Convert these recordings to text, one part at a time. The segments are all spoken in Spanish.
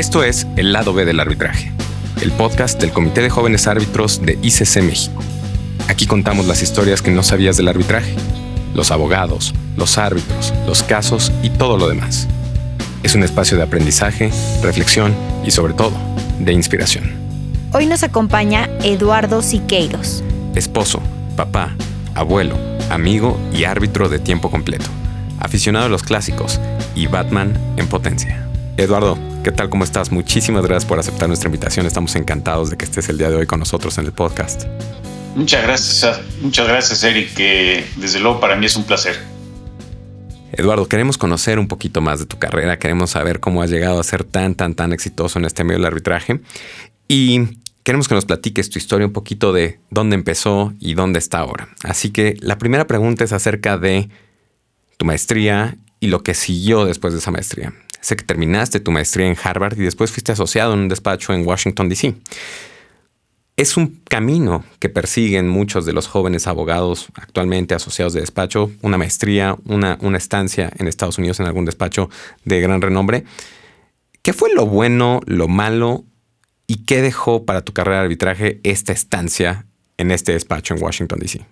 Esto es El lado B del arbitraje, el podcast del Comité de Jóvenes Árbitros de ICC México. Aquí contamos las historias que no sabías del arbitraje, los abogados, los árbitros, los casos y todo lo demás. Es un espacio de aprendizaje, reflexión y sobre todo, de inspiración. Hoy nos acompaña Eduardo Siqueiros. Esposo, papá, abuelo, amigo y árbitro de tiempo completo. Aficionado a los clásicos y Batman en potencia. Eduardo, ¿qué tal? ¿Cómo estás? Muchísimas gracias por aceptar nuestra invitación. Estamos encantados de que estés el día de hoy con nosotros en el podcast. Muchas gracias, muchas gracias Eric, que desde luego para mí es un placer. Eduardo, queremos conocer un poquito más de tu carrera, queremos saber cómo has llegado a ser tan, tan, tan exitoso en este medio del arbitraje y queremos que nos platiques tu historia un poquito de dónde empezó y dónde está ahora. Así que la primera pregunta es acerca de tu maestría y lo que siguió después de esa maestría. Sé que terminaste tu maestría en Harvard y después fuiste asociado en un despacho en Washington, D.C. Es un camino que persiguen muchos de los jóvenes abogados actualmente asociados de despacho, una maestría, una, una estancia en Estados Unidos en algún despacho de gran renombre. ¿Qué fue lo bueno, lo malo y qué dejó para tu carrera de arbitraje esta estancia en este despacho en Washington, D.C.?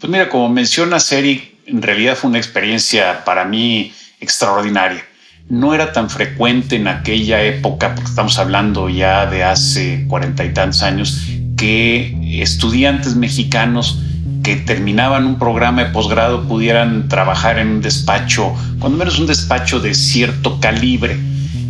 Pues mira, como mencionas, Eric, en realidad fue una experiencia para mí extraordinaria no era tan frecuente en aquella época, porque estamos hablando ya de hace cuarenta y tantos años, que estudiantes mexicanos que terminaban un programa de posgrado pudieran trabajar en un despacho, cuando menos un despacho de cierto calibre.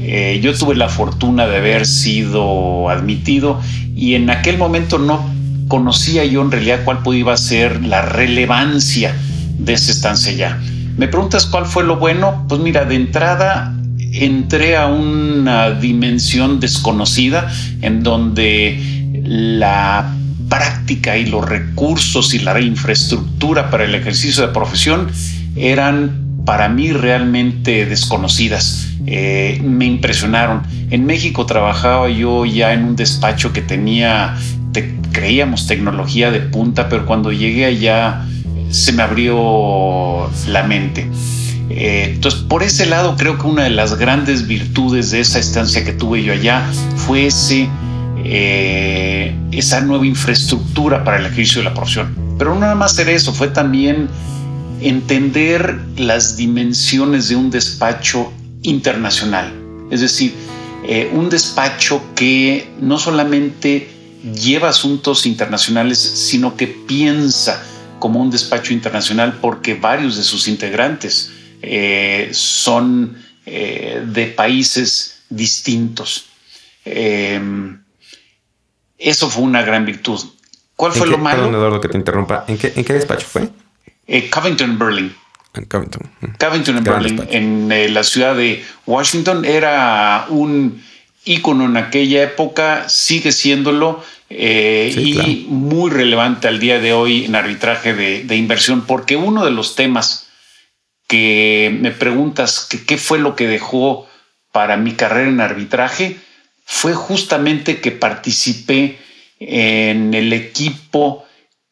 Eh, yo tuve la fortuna de haber sido admitido y en aquel momento no conocía yo en realidad cuál podía ser la relevancia de esa estancia ya. Me preguntas cuál fue lo bueno. Pues mira, de entrada entré a una dimensión desconocida en donde la práctica y los recursos y la infraestructura para el ejercicio de profesión eran para mí realmente desconocidas. Eh, me impresionaron. En México trabajaba yo ya en un despacho que tenía, creíamos, tecnología de punta, pero cuando llegué allá se me abrió la mente. Eh, entonces, por ese lado, creo que una de las grandes virtudes de esa estancia que tuve yo allá fue ese, eh, esa nueva infraestructura para el ejercicio de la profesión. Pero no nada más era eso, fue también entender las dimensiones de un despacho internacional. Es decir, eh, un despacho que no solamente lleva asuntos internacionales, sino que piensa como un despacho internacional porque varios de sus integrantes eh, son eh, de países distintos. Eh, eso fue una gran virtud. ¿Cuál fue lo malo? Perdón, Eduardo, que te interrumpa. ¿En qué, despacho fue? Covington, Berlin. En Covington. Covington, Berlin, en la ciudad de Washington. Era un ícono en aquella época, sigue siéndolo eh, y muy relevante al día de hoy en arbitraje de, inversión, porque uno de los temas que me preguntas que qué fue lo que dejó para mi carrera en arbitraje fue justamente que participé en el equipo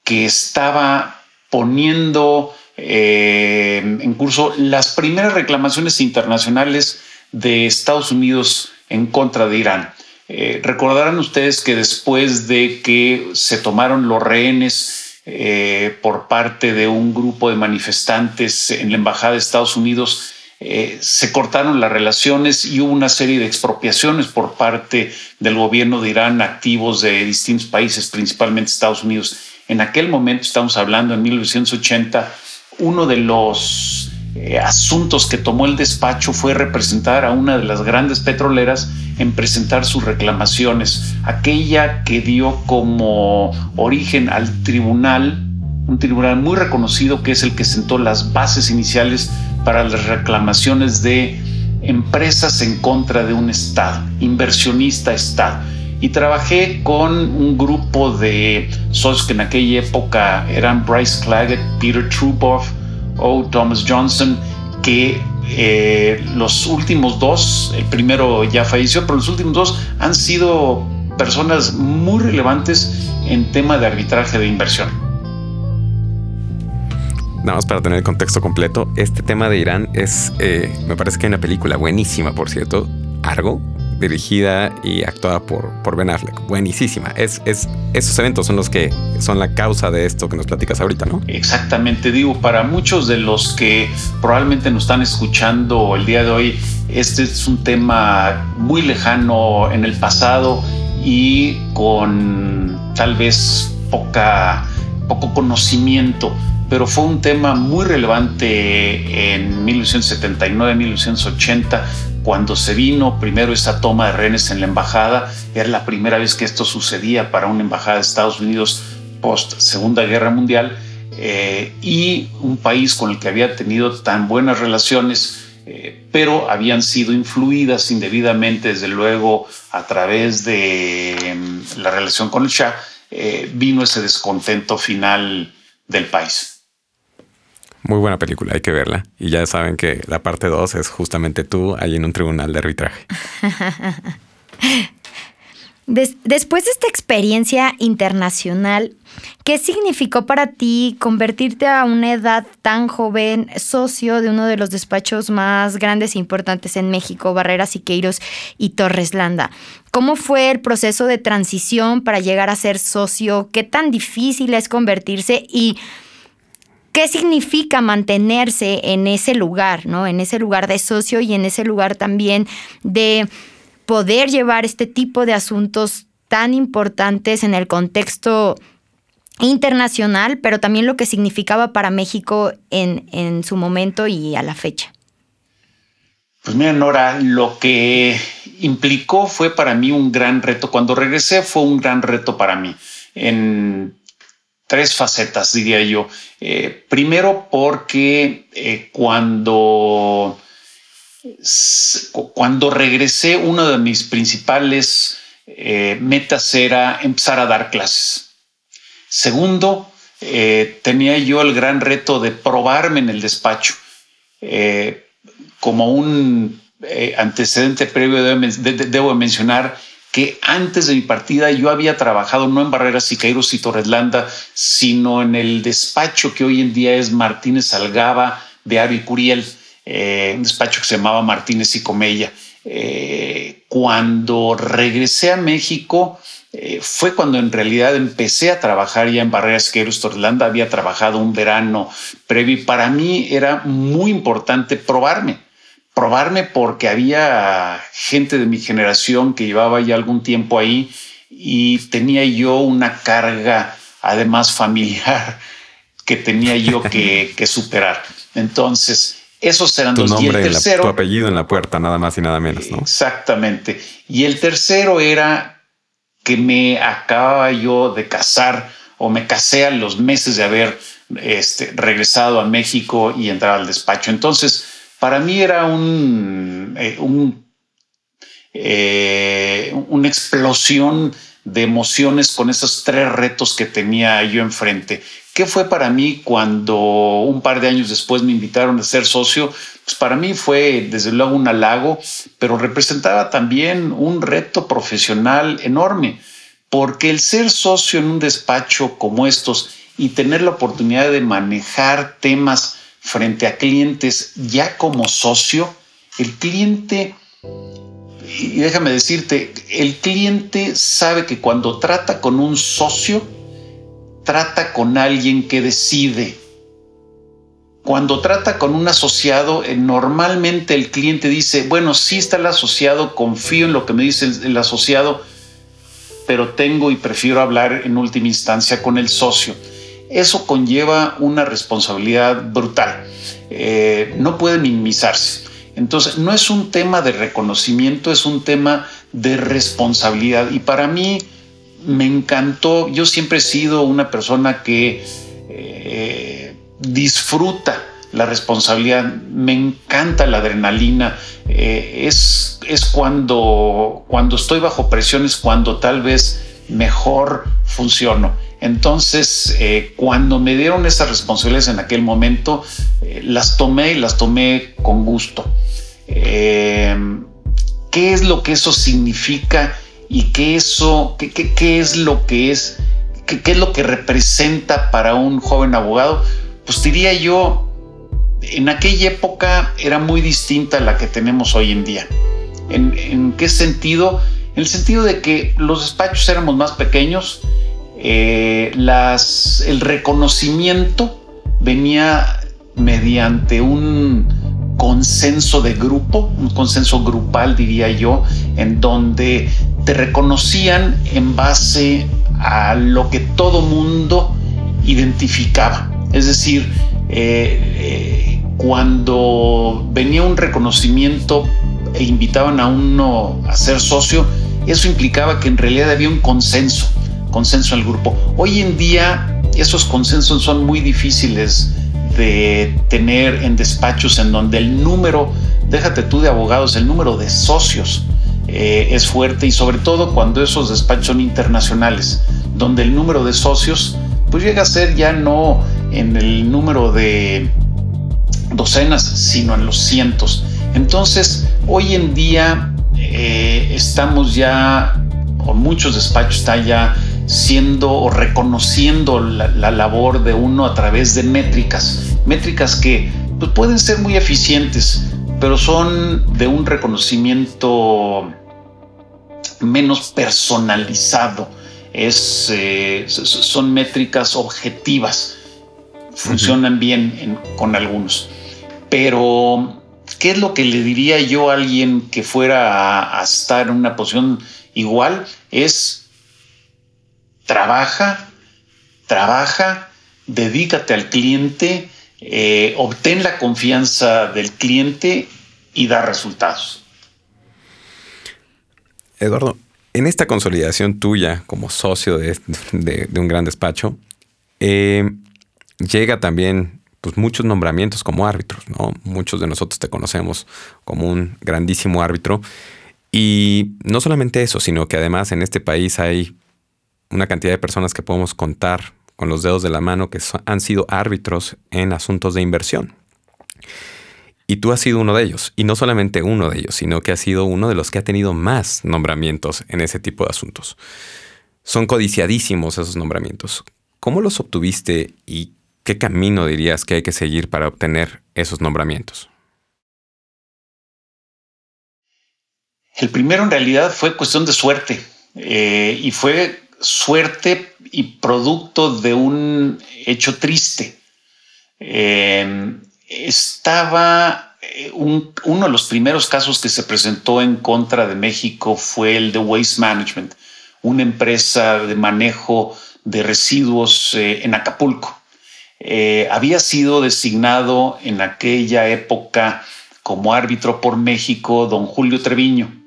que estaba poniendo eh, en curso las primeras reclamaciones internacionales de Estados Unidos en contra de Irán. Eh, recordarán ustedes que después de que se tomaron los rehenes eh, por parte de un grupo de manifestantes en la Embajada de Estados Unidos, eh, se cortaron las relaciones y hubo una serie de expropiaciones por parte del gobierno de Irán, activos de distintos países, principalmente Estados Unidos. En aquel momento, estamos hablando en 1980, uno de los eh, asuntos que tomó el despacho fue representar a una de las grandes petroleras en presentar sus reclamaciones, aquella que dio como origen al tribunal, un tribunal muy reconocido que es el que sentó las bases iniciales para las reclamaciones de empresas en contra de un Estado, inversionista Estado. Y trabajé con un grupo de socios que en aquella época eran Bryce Claggett, Peter Truboff, o Thomas Johnson, que eh, los últimos dos, el primero ya falleció, pero los últimos dos han sido personas muy relevantes en tema de arbitraje de inversión. Nada más para tener el contexto completo, este tema de Irán es, eh, me parece que hay una película buenísima, por cierto, Argo, dirigida y actuada por, por Ben Affleck. Buenísima. Es, es, esos eventos son los que son la causa de esto que nos platicas ahorita, ¿no? Exactamente, digo, para muchos de los que probablemente nos están escuchando el día de hoy, este es un tema muy lejano en el pasado y con tal vez poca, poco conocimiento pero fue un tema muy relevante en 1979-1980 cuando se vino primero esta toma de rehenes en la embajada. Era la primera vez que esto sucedía para una embajada de Estados Unidos post Segunda Guerra Mundial eh, y un país con el que había tenido tan buenas relaciones, eh, pero habían sido influidas indebidamente, desde luego, a través de mm, la relación con el Shah, eh, vino ese descontento final del país. Muy buena película, hay que verla. Y ya saben que la parte 2 es justamente tú ahí en un tribunal de arbitraje. después de esta experiencia internacional, ¿qué significó para ti convertirte a una edad tan joven socio de uno de los despachos más grandes e importantes en México, Barreras Siqueiros y Torres Landa? ¿Cómo fue el proceso de transición para llegar a ser socio? ¿Qué tan difícil es convertirse? Y qué significa mantenerse en ese lugar, ¿no? En ese lugar de socio y en ese lugar también de poder llevar este tipo de asuntos tan importantes en el contexto internacional, pero también lo que significaba para México en, en su momento y a la fecha. Pues mira, Nora, lo que implicó fue para mí un gran reto. Cuando regresé fue un gran reto para mí. Tres facetas, diría yo. Eh, primero, porque eh, cuando, cuando regresé, una de mis principales eh, metas era empezar a dar clases. Segundo, tenía yo el gran reto de probarme en el despacho. como un antecedente previo, debo mencionar que antes de mi partida yo había trabajado no en Barreras Siqueiros y Torreslanda, sino en el despacho que hoy en día es Martínez Algaba de Ari Curiel, eh, un despacho que se llamaba Martínez y Comella. Eh, cuando regresé a México, eh, fue cuando en realidad empecé a trabajar ya en Barreras Siqueiros Torreslanda. Había trabajado un verano previo y para mí era muy importante probarme probarme porque había gente de mi generación que llevaba ya algún tiempo ahí y tenía yo una carga además familiar que tenía yo que, superar. Entonces, esos eran los nombre y el tercero, tu apellido en la puerta, nada más y nada menos, ¿no? Exactamente. Y el tercero era que me acababa yo de casar o me casé a los meses de haber este, regresado a México y entrar al despacho. Entonces, para mí era un, eh, eh, una explosión de emociones con esos tres retos que tenía yo enfrente. ¿Qué fue para mí cuando un par de años después me invitaron a ser socio? Pues para mí fue desde luego un halago, pero representaba también un reto profesional enorme, porque el ser socio en un despacho como estos y tener la oportunidad de manejar temas frente a clientes ya como socio, el cliente, y déjame decirte, el cliente sabe que cuando trata con un socio, trata con alguien que decide. Cuando trata con un asociado, eh, normalmente el cliente dice, bueno, sí está el asociado, confío en lo que me dice el asociado, pero tengo y prefiero hablar en última instancia con el socio eso conlleva una responsabilidad brutal. Eh, no puede minimizarse. Entonces, no es un tema de reconocimiento, es un tema de responsabilidad. Y para mí me encantó, yo siempre he sido una persona que eh, disfruta la responsabilidad, me encanta la adrenalina, eh, es, es cuando, cuando estoy bajo presión, es cuando tal vez mejor funciono. Entonces, eh, cuando me dieron esas responsabilidades en aquel momento, eh, las tomé y las tomé con gusto. Eh, ¿Qué es lo que eso significa y qué, eso, qué, qué, es lo que es, qué, qué es lo que representa para un joven abogado? Pues diría yo, en aquella época era muy distinta a la que tenemos hoy en día. ¿En, qué sentido? En el sentido de que los despachos éramos más pequeños, eh, el reconocimiento venía mediante un consenso de grupo, un consenso grupal diría yo, en donde te reconocían en base a lo que todo mundo identificaba. Es decir, eh, eh, cuando venía un reconocimiento e invitaban a uno a ser socio, eso implicaba que en realidad había un consenso, consenso en el grupo. Hoy en día esos consensos son muy difíciles de tener en despachos en donde el número, déjate tú de abogados, el número de socios eh, es fuerte y sobre todo cuando esos despachos son internacionales, donde el número de socios pues llega a ser ya no en el número de docenas, sino en los cientos. Entonces, hoy en día eh, estamos ya, o muchos despachos están ya siendo o reconociendo la, labor de uno a través de métricas, métricas que pues, pueden ser muy eficientes, pero son de un reconocimiento menos personalizado. Es, eh, son métricas objetivas, funcionan bien con algunos. Pero, ¿qué es lo que le diría yo a alguien que fuera a estar en una posición igual? Es trabaja, trabaja, dedícate al cliente, eh, obtén la confianza del cliente y da resultados. Eduardo, en esta consolidación tuya como socio de, un gran despacho, eh, llega también pues, muchos nombramientos como árbitros, ¿no? Muchos de nosotros te conocemos como un grandísimo árbitro. Y no solamente eso, sino que además en este país hay una cantidad de personas que podemos contar con los dedos de la mano que han sido árbitros en asuntos de inversión. Y tú has sido uno de ellos, y no solamente uno de ellos, sino que has sido uno de los que ha tenido más nombramientos en ese tipo de asuntos. Son codiciadísimos esos nombramientos. ¿Cómo los obtuviste y qué camino dirías que hay que seguir para obtener esos nombramientos? El primero en realidad fue cuestión de suerte eh, y fue suerte y producto de un hecho triste. Eh, estaba eh, uno de los primeros casos que se presentó en contra de México fue el de Waste Management, una empresa de manejo de residuos eh, en Acapulco. había sido designado en aquella época como árbitro por México don Julio Treviño.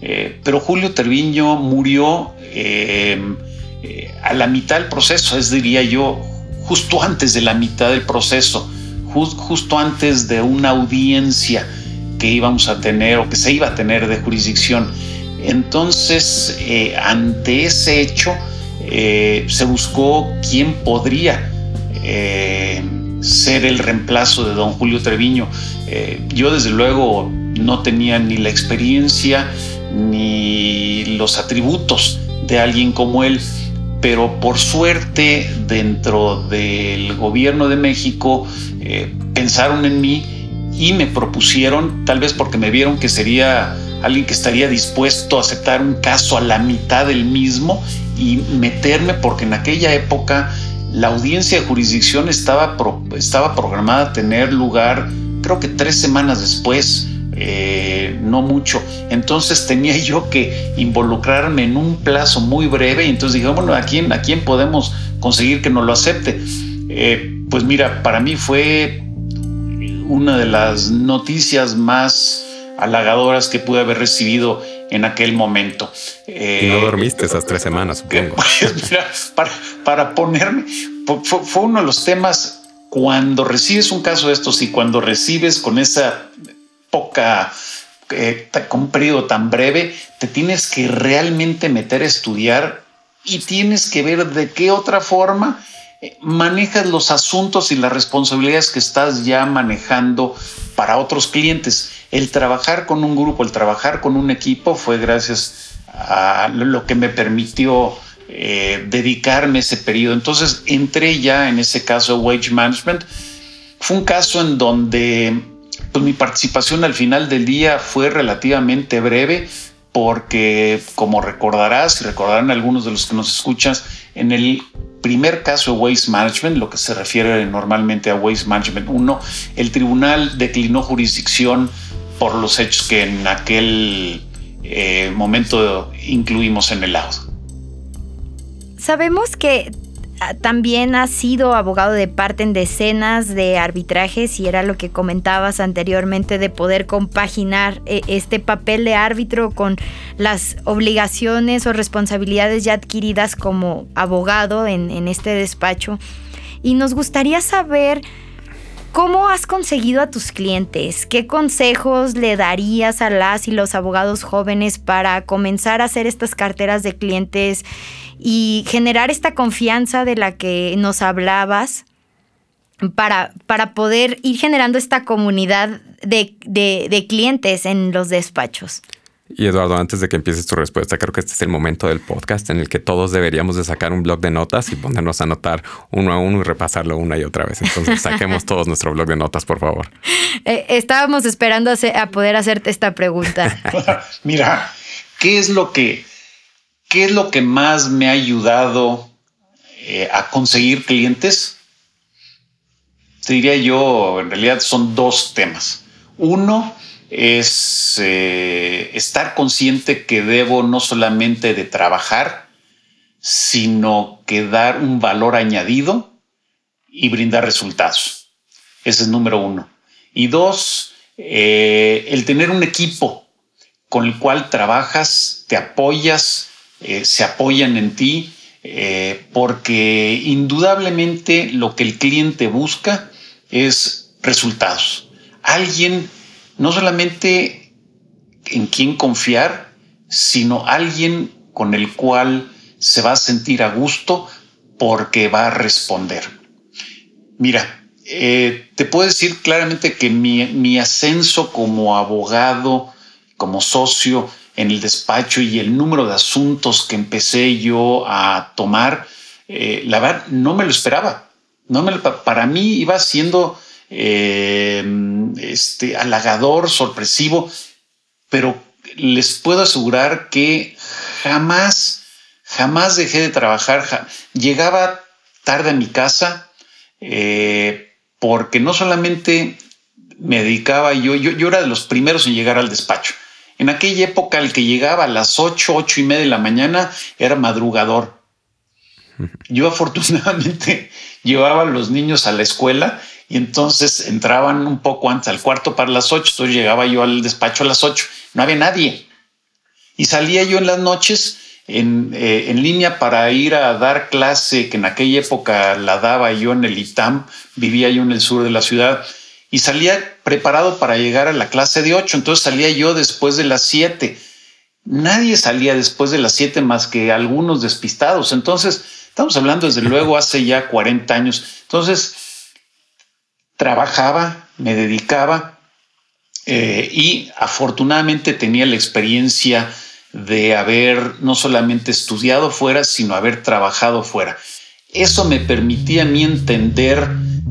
Pero Julio Treviño murió Em, eh, a la mitad del proceso, es diría yo, justo antes de la mitad del proceso, justo antes de una audiencia que íbamos a tener o que se iba a tener de jurisdicción. Entonces, eh, ante ese hecho, eh, se buscó quién podría ser el reemplazo de don Julio Treviño. yo desde luego no tenía ni la experiencia ni los atributos de alguien como él, pero por suerte dentro del gobierno de México eh, pensaron en mí y me propusieron, tal vez porque me vieron que sería alguien que estaría dispuesto a aceptar un caso a la mitad del mismo y meterme, porque en aquella época la audiencia de jurisdicción estaba, estaba programada a tener lugar creo que tres semanas después eh, no mucho. Entonces tenía yo que involucrarme en un plazo muy breve y entonces dije, bueno, ¿a quién, a quién podemos conseguir que nos lo acepte? Eh, pues mira, para mí fue una de las noticias más halagadoras que pude haber recibido en aquel momento. y no dormiste esas tres semanas, supongo. Pues, para, para ponerme, fue, fue, uno de los temas cuando recibes un caso de estos y cuando recibes con esa poca, eh, con un periodo tan breve, te tienes que realmente meter a estudiar y tienes que ver de qué otra forma eh, manejas los asuntos y las responsabilidades que estás ya manejando para otros clientes. El trabajar con un grupo, el trabajar con un equipo fue gracias a lo que me permitió eh, dedicarme ese periodo. Entonces entré ya en ese caso Wage Management. Fue un caso en donde pues mi participación al final del día fue relativamente breve porque como recordarás y recordarán algunos de los que nos escuchas, en el primer caso de Waste Management, lo que se refiere normalmente a Waste Management 1, el tribunal declinó jurisdicción por los hechos que en aquel eh, momento incluimos en el audio. Sabemos que también has sido abogado de parte en decenas de arbitrajes y era lo que comentabas anteriormente de poder compaginar eh, este papel de árbitro con las obligaciones o responsabilidades ya adquiridas como abogado en, en este despacho. Y nos gustaría saber ¿Cómo has conseguido a tus clientes? ¿Qué consejos le darías a las y los abogados jóvenes para comenzar a hacer estas carteras de clientes y generar esta confianza de la que nos hablabas para, para poder ir generando esta comunidad de, de clientes en los despachos? Y Eduardo, antes de que empieces tu respuesta, creo que este es el momento del podcast en el que todos deberíamos de sacar un blog de notas y ponernos a anotar uno a uno y repasarlo una y otra vez. Entonces saquemos todos nuestro blog de notas, por favor. Eh, estábamos esperando a, poder hacerte esta pregunta. Mira, ¿qué es lo que, qué es lo que más me ha ayudado eh, a conseguir clientes? Te diría yo, en realidad son dos temas. Uno, es eh, estar consciente que debo no solamente de trabajar, sino que dar un valor añadido y brindar resultados. Ese es número uno. Y dos, eh, el tener un equipo con el cual trabajas, te apoyas, eh, se apoyan en ti, porque indudablemente lo que el cliente busca es resultados. Alguien no solamente en quién confiar, sino alguien con el cual se va a sentir a gusto porque va a responder. Mira, eh, te puedo decir claramente que mi, ascenso como abogado, como socio en el despacho y el número de asuntos que empecé yo a tomar, eh, la verdad no me lo esperaba. No para mí iba siendo eh, este, halagador, sorpresivo, pero les puedo asegurar que jamás, jamás dejé de trabajar. Llegaba tarde a mi casa eh, porque no solamente me dedicaba yo, yo, yo era de los primeros en llegar al despacho. En aquella época, el que llegaba a las 8, 8 y media de la mañana era madrugador. Yo afortunadamente llevaba a los niños a la escuela y entonces entraban un poco antes al cuarto para las ocho, entonces llegaba yo al despacho a las ocho, no había nadie. Y salía yo en las noches en, eh, en, línea para ir a dar clase, que en aquella época la daba yo en el ITAM, vivía yo en el sur de la ciudad, y salía preparado para llegar a la clase de ocho, entonces salía yo después de las siete. Nadie salía después de las siete más que algunos despistados. Entonces, estamos hablando desde luego hace ya 40 años. Entonces, trabajaba, me dedicaba eh, y afortunadamente tenía la experiencia de haber no solamente estudiado fuera, sino haber trabajado fuera. Eso me permitía a mí entender,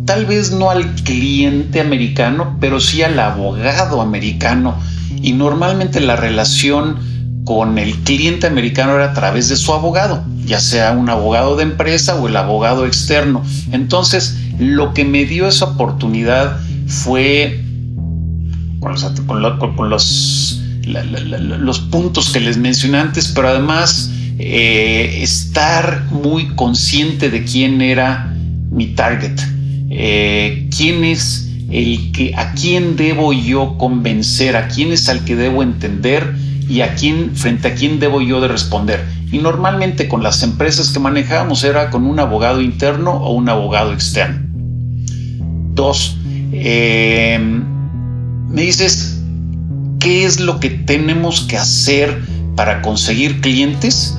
tal vez no al cliente americano, pero sí al abogado americano. Y normalmente la relación con el cliente americano era a través de su abogado, ya sea un abogado de empresa o el abogado externo. Entonces, lo que me dio esa oportunidad fue con los, puntos que les mencioné antes, pero además eh, estar muy consciente de quién era mi target, eh, quién es el que, a quién debo yo convencer, a quién es al que debo entender y a quién, frente a quién debo yo de responder. Y normalmente con las empresas que manejábamos era con un abogado interno o un abogado externo. Dos, eh, me dices, ¿qué es lo que tenemos que hacer para conseguir clientes?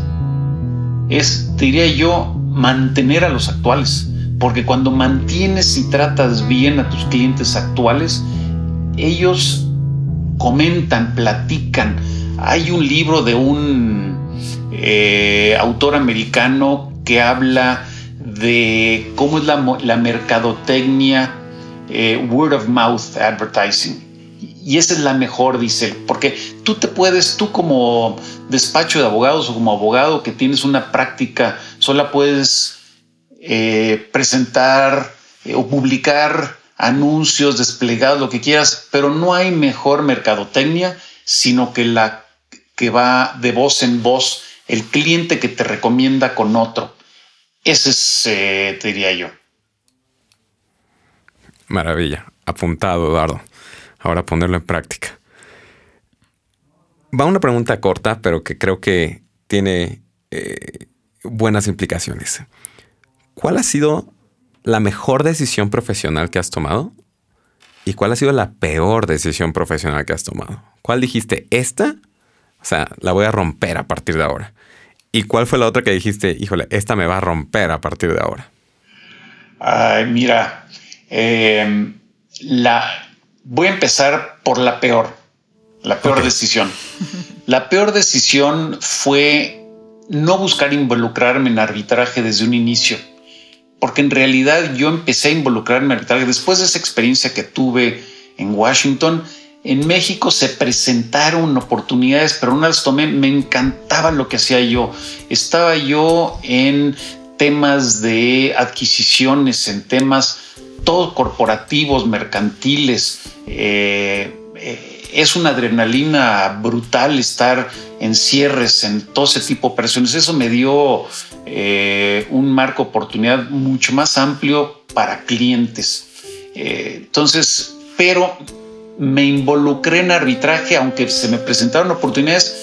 Es, diría yo, mantener a los actuales. Porque cuando mantienes y tratas bien a tus clientes actuales, ellos comentan, platican. Hay un libro de un eh, autor americano que habla de cómo es la, mercadotecnia eh, word of mouth advertising. Y esa es la mejor, dice porque tú te puedes, tú como despacho de abogados o como abogado que tienes una práctica, sola puedes eh, presentar eh, o publicar anuncios, desplegados, lo que quieras, pero no hay mejor mercadotecnia, sino que la que va de voz en voz, el cliente que te recomienda con otro. Ese es, eh, te diría yo. Maravilla. Apuntado, Eduardo. Ahora ponerlo en práctica. Va una pregunta corta, pero que creo que tiene eh, buenas implicaciones. ¿Cuál ha sido la mejor decisión profesional que has tomado? ¿Y cuál ha sido la peor decisión profesional que has tomado? ¿Cuál dijiste? Esta, o sea, la voy a romper a partir de ahora. ¿Y cuál fue la otra que dijiste, híjole, esta me va a romper a partir de ahora? Ay, mira, em, la, voy a empezar por la peor, la peor decisión. La peor decisión fue no buscar involucrarme en arbitraje desde un inicio, porque en realidad yo empecé a involucrarme en arbitraje después de esa experiencia que tuve en Washington en México se presentaron oportunidades, pero una las tomé, me encantaba lo que hacía yo. Estaba yo en temas de adquisiciones, en temas todos corporativos, mercantiles. Eh, eh, es una adrenalina brutal estar en cierres, en todo ese tipo de operaciones. Eso me dio eh, un marco oportunidad mucho más amplio para clientes. entonces, pero me involucré en arbitraje, aunque se me presentaron oportunidades,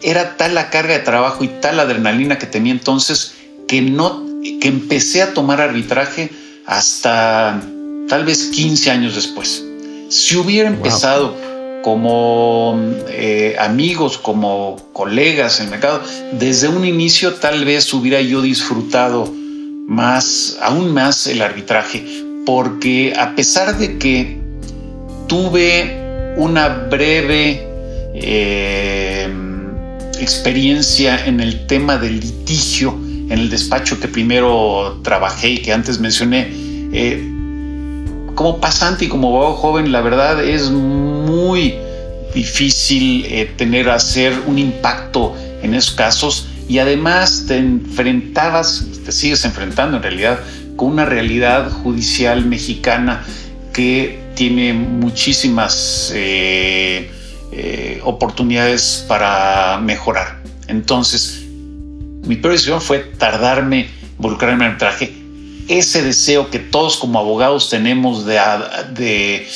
era tal la carga de trabajo y tal la adrenalina que tenía entonces que no que empecé a tomar arbitraje hasta tal vez 15 años después. Si hubiera empezado como eh, amigos, como colegas en el mercado, desde un inicio tal vez hubiera yo disfrutado más, aún más el arbitraje, porque a pesar de que tuve una breve eh, experiencia en el tema del litigio en el despacho que primero trabajé y que antes mencioné. Eh, como pasante y como abogado joven, la verdad es muy difícil eh, tener hacer un impacto en esos casos y además te enfrentabas, te sigues enfrentando en realidad con una realidad judicial mexicana que tiene muchísimas eh, eh, oportunidades para mejorar. Entonces, mi peor decisión fue tardarme, involucrarme en el traje. Ese deseo que todos como abogados tenemos de,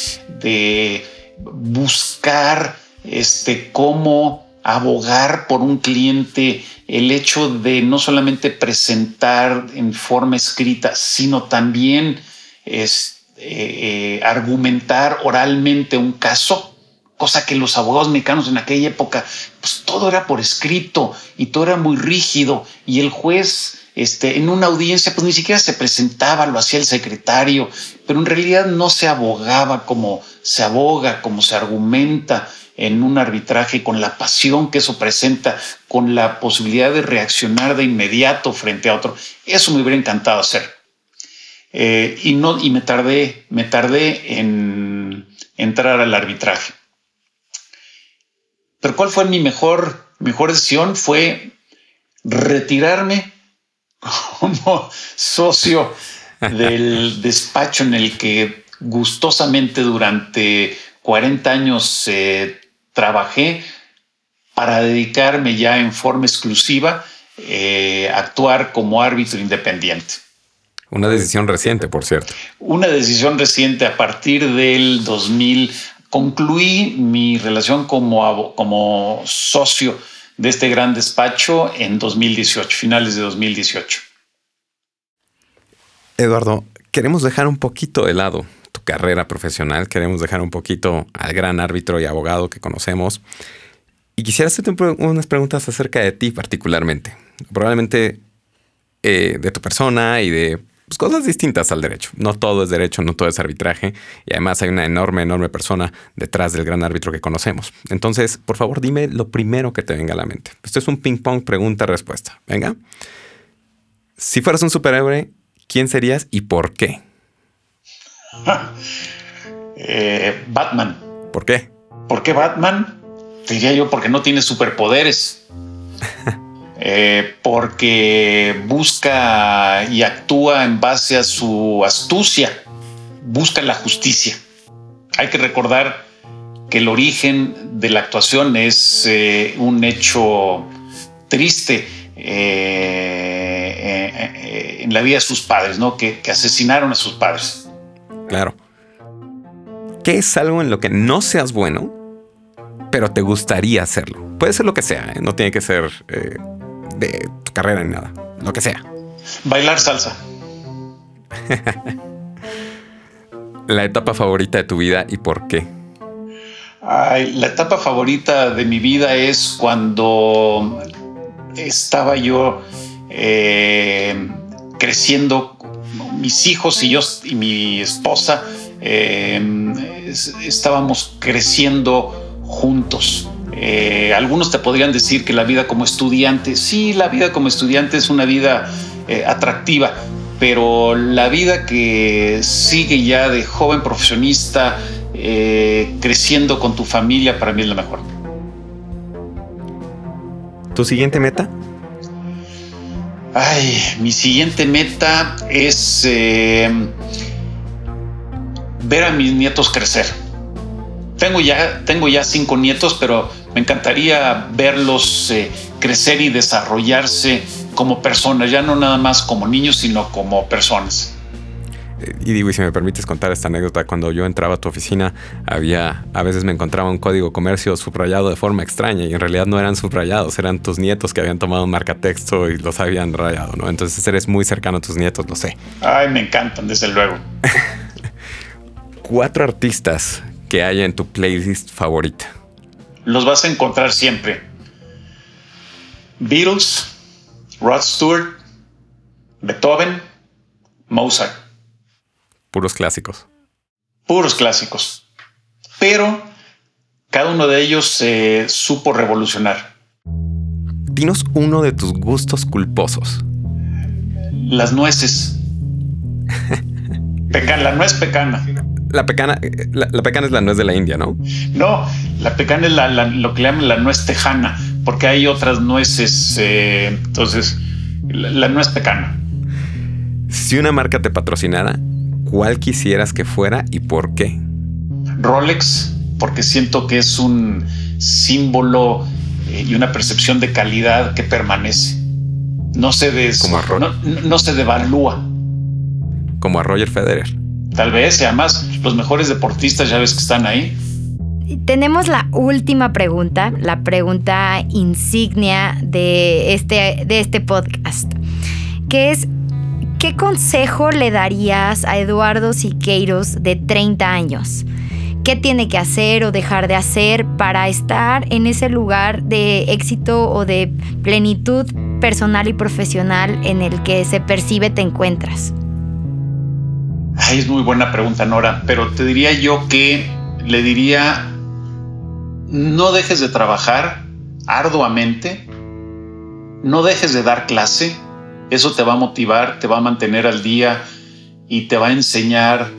de, buscar este, cómo abogar por un cliente, el hecho de no solamente presentar en forma escrita, sino también este, eh, argumentar oralmente un caso, cosa que los abogados mexicanos en aquella época, pues todo era por escrito y todo era muy rígido y el juez este, en una audiencia pues ni siquiera se presentaba, lo hacía el secretario, pero en realidad no se abogaba como se aboga, como se argumenta en un arbitraje con la pasión que eso presenta, con la posibilidad de reaccionar de inmediato frente a otro. Eso me hubiera encantado hacer. Eh, y, no, y me tardé, me tardé en entrar al arbitraje. Pero ¿cuál fue mi mejor, mejor decisión? Fue retirarme como socio del despacho en el que gustosamente durante 40 años eh, trabajé para dedicarme ya en forma exclusiva eh, a actuar como árbitro independiente. Una decisión reciente, por cierto. Una decisión reciente a partir del 2000. Concluí mi relación como, como socio de este gran despacho en 2018, finales de 2018. Eduardo, queremos dejar un poquito de lado tu carrera profesional, queremos dejar un poquito al gran árbitro y abogado que conocemos. Y quisiera hacerte unas preguntas acerca de ti particularmente. Probablemente eh, de tu persona y de pues, cosas distintas al derecho. No todo es derecho, no todo es arbitraje. Y además hay una enorme, enorme persona detrás del gran árbitro que conocemos. Entonces, por favor, dime lo primero que te venga a la mente. Esto es un ping-pong pregunta-respuesta. Venga. Si fueras un superhéroe, ¿quién serías y por qué? Eh, Batman. ¿Por qué? ¿Por qué Batman? Te diría yo porque no tiene superpoderes. Eh, porque busca y actúa en base a su astucia, busca la justicia. Hay que recordar que el origen de la actuación es eh, un hecho triste eh, en la vida de sus padres, ¿no? Que, que asesinaron a sus padres. Claro. ¿Qué es algo en lo que no seas bueno, pero te gustaría hacerlo? Puede ser lo que sea, no tiene que ser de tu carrera ni nada, lo que sea. Bailar salsa. la etapa favorita de tu vida y por qué. la etapa favorita de mi vida es cuando estaba yo eh, creciendo, mis hijos y yo y mi esposa eh, estábamos creciendo juntos. Eh, algunos te podrían decir que la vida como estudiante, sí, la vida como estudiante es una vida eh, atractiva, pero la vida que sigue ya de joven profesionista, eh, creciendo con tu familia, para mí es la mejor. ¿Tu siguiente meta? Ay, mi siguiente meta es ver a mis nietos crecer. Tengo ya, tengo ya cinco nietos, pero me encantaría verlos eh, crecer y desarrollarse como personas, ya no nada más como niños, sino como personas. Eh, y digo, y si me permites contar esta anécdota, cuando yo entraba a tu oficina, había, a veces me encontraba un código comercio subrayado de forma extraña y en realidad no eran subrayados, eran tus nietos que habían tomado un marcatexto y los habían rayado, ¿no? Entonces eres muy cercano a tus nietos, lo sé. Ay, me encantan, desde luego. Cuatro artistas que haya en tu playlist favorita los vas a encontrar siempre. Beatles, Rod Stewart, Beethoven, Mozart. Puros clásicos. Puros clásicos. Pero cada uno de ellos se supo revolucionar. Dinos uno de tus gustos culposos. Las nueces. la nuez pecana. La pecana, la, pecana es la nuez de la India, ¿no? No, la pecana es lo que le llaman la nuez tejana, porque hay otras nueces. Eh, entonces, la, nuez pecana. Si una marca te patrocinara, ¿cuál quisieras que fuera y por qué? Rolex, porque siento que es un símbolo eh, y una percepción de calidad que permanece. No se, des, no, no se devalúa. Como a Roger Federer. Tal vez, y además los mejores deportistas ya ves que están ahí. Tenemos la última pregunta, la pregunta insignia de este, de este podcast, que es, ¿qué consejo le darías a Eduardo Siqueiros de 30 años? ¿Qué tiene que hacer o dejar de hacer para estar en ese lugar de éxito o de plenitud personal y profesional en el que se percibe te encuentras? Es muy buena pregunta, Nora, pero te diría yo que le diría, no dejes de trabajar arduamente, no dejes de dar clase, eso te va a motivar, te va a mantener al día y te va a enseñar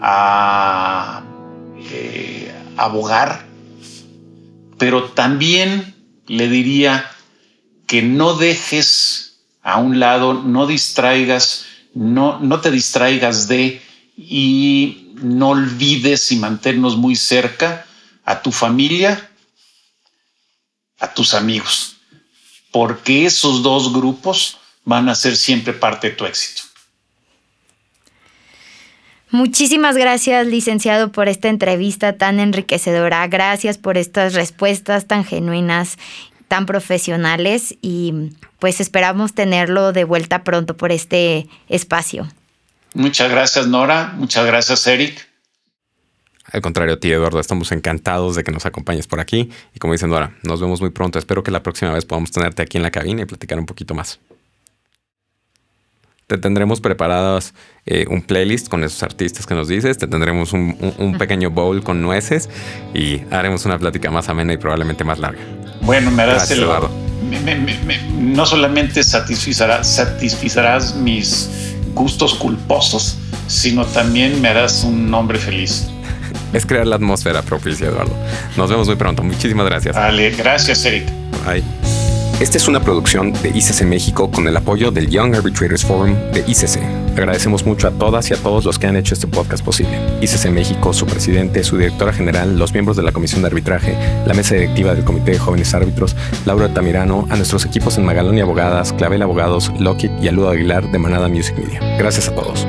a eh, abogar, pero también le diría que no dejes a un lado, no distraigas no, no te distraigas de y no olvides y mantenernos muy cerca a tu familia, a tus amigos, porque esos dos grupos van a ser siempre parte de tu éxito. Muchísimas gracias, licenciado, por esta entrevista tan enriquecedora. Gracias por estas respuestas tan genuinas tan profesionales y pues esperamos tenerlo de vuelta pronto por este espacio. Muchas gracias Nora, muchas gracias Eric. Al contrario, tío Eduardo, estamos encantados de que nos acompañes por aquí y como dicen Nora, nos vemos muy pronto. Espero que la próxima vez podamos tenerte aquí en la cabina y platicar un poquito más. Te tendremos preparadas eh, un playlist con esos artistas que nos dices, te tendremos un, pequeño bowl con nueces y haremos una plática más amena y probablemente más larga. Bueno, me harás el, no solamente satisfacerás mis gustos culposos, sino también me harás un hombre feliz. Es crear la atmósfera propicia, Eduardo. Nos vemos muy pronto. Muchísimas gracias. Vale, gracias, Eric. Bye. Esta es una producción de ICC México con el apoyo del Young Arbitrators Forum de ICC. Agradecemos mucho a todas y a todos los que han hecho este podcast posible. ICC México, su presidente, su directora general, los miembros de la Comisión de Arbitraje, la mesa directiva del Comité de Jóvenes Árbitros, Laura Tamirano, a nuestros equipos en Magalón y Abogadas, Clavel Abogados, Lockheed y Aludo Aguilar de Manada Music Media. Gracias a todos.